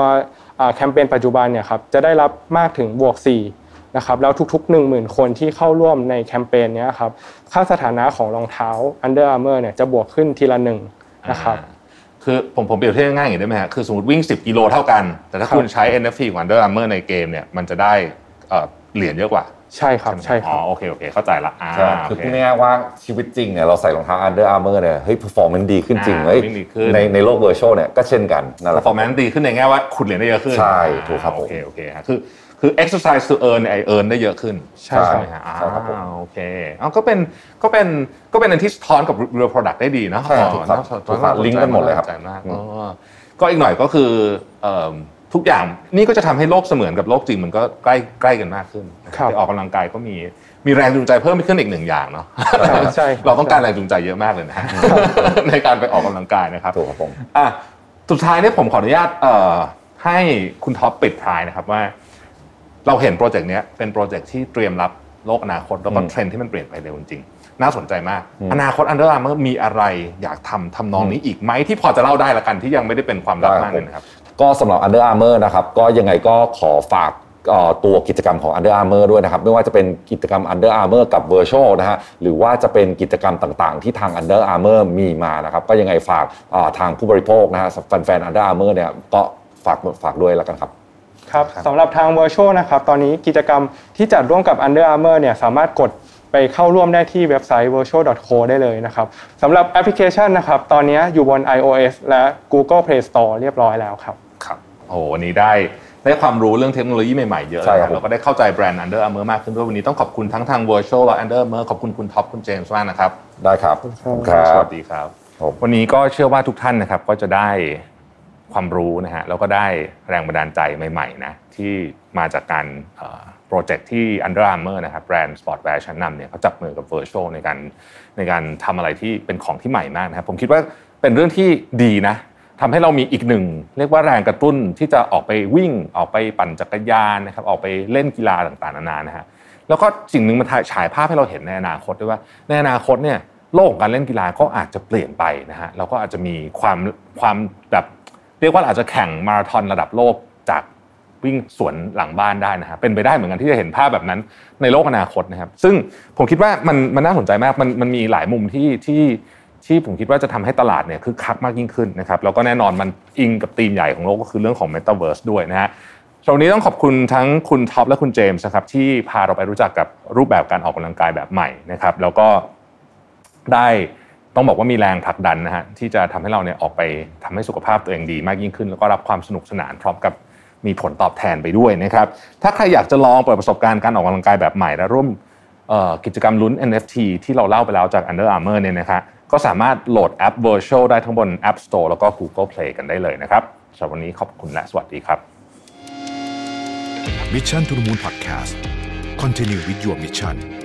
[SPEAKER 4] อ่าแคมเปญปัจจุบันเนี่ยครับจะได้รับมากถึงบวก 4นะครับแล้วทุกๆ 1 0,000 คนที่เข้าร่วมในแคมเปญเนี้ยครับค่าสถานะของรองเท้า Under Armour เนี่ยจะบวกขึ้นทีละหนึ่งนะครับ
[SPEAKER 2] อ่า คือผมผมเปรียบเทียบง่ายๆอย่างนี้ได้ไหมฮะคือสมมติวิ่ง 10 กิโลเท่ากัน แต่ถ้า
[SPEAKER 4] ครับ
[SPEAKER 2] คุณใช้ NFT ของ Under Armour ในเกมเนี่ยมันจะได้เอ่อเหรียญเยอะกว่า
[SPEAKER 4] ใช่ครับใช่ค
[SPEAKER 2] อ๋
[SPEAKER 4] รั
[SPEAKER 2] อบโอเคโอเคเข้าใจละอ่า
[SPEAKER 3] ใช่คือ
[SPEAKER 2] โอเค
[SPEAKER 3] พูดง่ายๆว่าชีวิตจริงเนี่ยเราใส่รองเท้า Under Armour เนี่ยเฮ้ย performance ดีขึ้นจริง
[SPEAKER 2] อ่า
[SPEAKER 3] เฮ้ย
[SPEAKER 2] วิ่งดีขึ้น
[SPEAKER 3] ในในโลก virtual เนี่ยก็เช่นกันนั่นแหละ
[SPEAKER 2] performance ดีขึ้นในแง่ว่าขุดเหรียญได้เยอะขึ้น
[SPEAKER 3] ใช่ถูกครับผม
[SPEAKER 2] โอเคโอเคฮะคือ คือ exercise to earn ไอ earn ได้เยอะขึ้น
[SPEAKER 4] ใช่ครับ
[SPEAKER 2] ไหมฮะ
[SPEAKER 3] ใช่ครับผม
[SPEAKER 2] อ่าโอเคอ๋อก็เป็นก็เป็นก็เป็นอันที่สะท้อนกับ real product ได้ดีเนาะ
[SPEAKER 3] ใช่ครับ
[SPEAKER 2] อ๋อ
[SPEAKER 3] ถูกครับ
[SPEAKER 2] น่าสน
[SPEAKER 3] ถูกครับา
[SPEAKER 2] สใจ
[SPEAKER 3] ลิงก์กันหมดเลยครับ
[SPEAKER 2] น่าสนใจมากอ๋อก็อีกหน่อยก็คือเอิ่มทุกอย่างนี่ก็จะทำให้โลกเสมือนกับโลกจริงมันก็ใกล้ใกล้กันมากขึ้น
[SPEAKER 4] ครับ
[SPEAKER 2] ไปออกกำลังกายก็มีมีแรงจูงใจเพิ่มขึ้นอีกหนึ่งอย่างเนาะ
[SPEAKER 4] ใช่ใช่ครับ
[SPEAKER 2] เราต้องการแรงจูงใจเยอะมากเลยนะฮะในการไปออกกำลังกายนะครับ
[SPEAKER 3] ถูกครับผม
[SPEAKER 2] อะสุดท้ายเนี่ยผมขออนุญาตเอ่อให้คุณท็อปปิดท้ายนะครับว่า เราเห็นโปรเจกต์เนี้ยเป็นโปรเจกต์ที่เตรียมรับโลกอนาคตแล้วก็
[SPEAKER 3] อืม
[SPEAKER 2] เทรนด์ที่มันเปลี่ยนไปเร็วจริงๆน่าสนใจมาก
[SPEAKER 3] อืม
[SPEAKER 2] อนาคต Under Armour มีอะไรอยากทำทำนองนี้อีกไหมที่พอจะเล่าได้ละกันที่ยังไม่ได้เป็นความลับมากเลยนะครับ
[SPEAKER 3] ก็สำหรับ Under Armour นะครับก็ยังไงก็ขอฝากเอ่อตัวกิจกรรมของ Under Armour ด้วยนะครับ ไม่ว่าจะเป็นกิจกรรม Under Armour กับ Virtual นะฮะหรือว่าจะเป็นกิจกรรมต่างๆ ที่ทาง Under Armour มีมานะครับก็ยังไงฝากเอ่อทางผู้บริโภคนะฮะแฟนๆ Under Armour เนี่ยก็ฝากฝากด้วยแล้วกันครับ
[SPEAKER 4] ครับสำหรับทาง Virtual นะครับตอนนี้กิจกรรมที่จัดร่วมกับ Under Armour เนี่ยสามารถกดไปเข้าร่วมได้ที่เว็บไซต์ virtual.co ได้เลยนะครับสำหรับแอปพลิเคชันนะครับตอนนี้อยู่บน iOS และ Google Play Store เรียบร้อยแล้วครับ
[SPEAKER 2] ครับโอ้โหวันนี้ได้ได้ความรู้เรื่องเทคโนโลยีใหม่ๆเยอะ
[SPEAKER 3] ใช่
[SPEAKER 2] เลย
[SPEAKER 3] ครับ
[SPEAKER 2] นะแล้วก็ได้เข้าใจแบรนด์ Under Armour มากขึ้นด้วยวันนี้ต้องขอบคุณทั้งทาง Virtual และ Under Armour ขอบคุณคุณท็อปคุณเจมส์มากนะครับ
[SPEAKER 3] ได้ครับ
[SPEAKER 4] ครั
[SPEAKER 3] รับ
[SPEAKER 2] สวัสดีครับ
[SPEAKER 3] ผม
[SPEAKER 2] วันนี้ก็เชื่อว่าทุกท่านนะครับก็จะได้ ความรู้นะฮะแล้วก็ได้แรงบันดาลใจใหม่ๆนะที่มาจากการโปรเจกต์ที่ Under Armour นะครับแบรนด์สปอร์ตแวร์ชั้นนำเนี่ยเขาจับมือกับ Virtual ในการในการทำอะไรที่เป็นของที่ใหม่มากนะครับผมคิดว่าเป็นเรื่องที่ดีนะทำให้เรามีอีกหนึ่ง เรียกว่าแรงกระตุ้นที่จะออกไปวิ่ง ออกไปปั่นจักรยานนะครับออกไปเล่นกีฬาต่างๆนานานะฮะแล้วก็สิ่งหนึ่งมันฉายภาพให้เราเห็นในอนาคตด้วยว่าในอนาคตเนี่ยโลกของการเล่นกีฬาก็อาจจะเปลี่ยนไปนะฮะเราก็อาจจะมีความความแบบ เรียกว่าอาจจะแข่งมาราธอนระดับโลกจากวิ่งสวนหลังบ้านได้นะฮะเป็นไปได้เหมือนกันที่จะเห็นภาพแบบนั้นในโลกอนาคตนะครับ ซึ่งผมคิดว่ามันมันน่าสนใจมากมันมันมีหลายมุมที่ที่ที่ผมคิดว่าจะทำให้ตลาดเนี่ยคือคักมากยิ่งขึ้นนะครับแล้วก็แน่นอนมันอิงกับธีมใหญ่ของโลกก็คือเรื่องของ Metaverse ด้วยนะฮะสำหรับวันนี้ต้องขอบคุณทั้งคุณท็อปและคุณเจมส์นะครับที่พาเราไปรู้จักกับรูปแบบการออกกำลังกายแบบใหม่นะครับ แล้วก็ได้ ต้องบอกว่ามีแรงผลักดันนะฮะที่จะทำให้เราเนี่ยออกไปทำให้สุขภาพตัวเองดีมากยิ่งขึ้น แล้วก็รับความสนุกสนานพร้อมกับมีผลตอบแทนไปด้วยนะครับ ถ้าใครอยากจะลองเปิดประสบการณ์การออกกำลังกายแบบใหม่ และร่วมกิจกรรมลุ้น NFT ที่เราเล่าไปแล้วจาก Under Armour เนี่ยนะครับก็สามารถโหลดแอป Virtual ได้ทั้งบน App Store แล้วก็ Google Play กันได้เลยนะครับสำหรับวันนี้ขอบคุณและสวัสดีครับ
[SPEAKER 1] Mission to the Moon Podcast Continue with your mission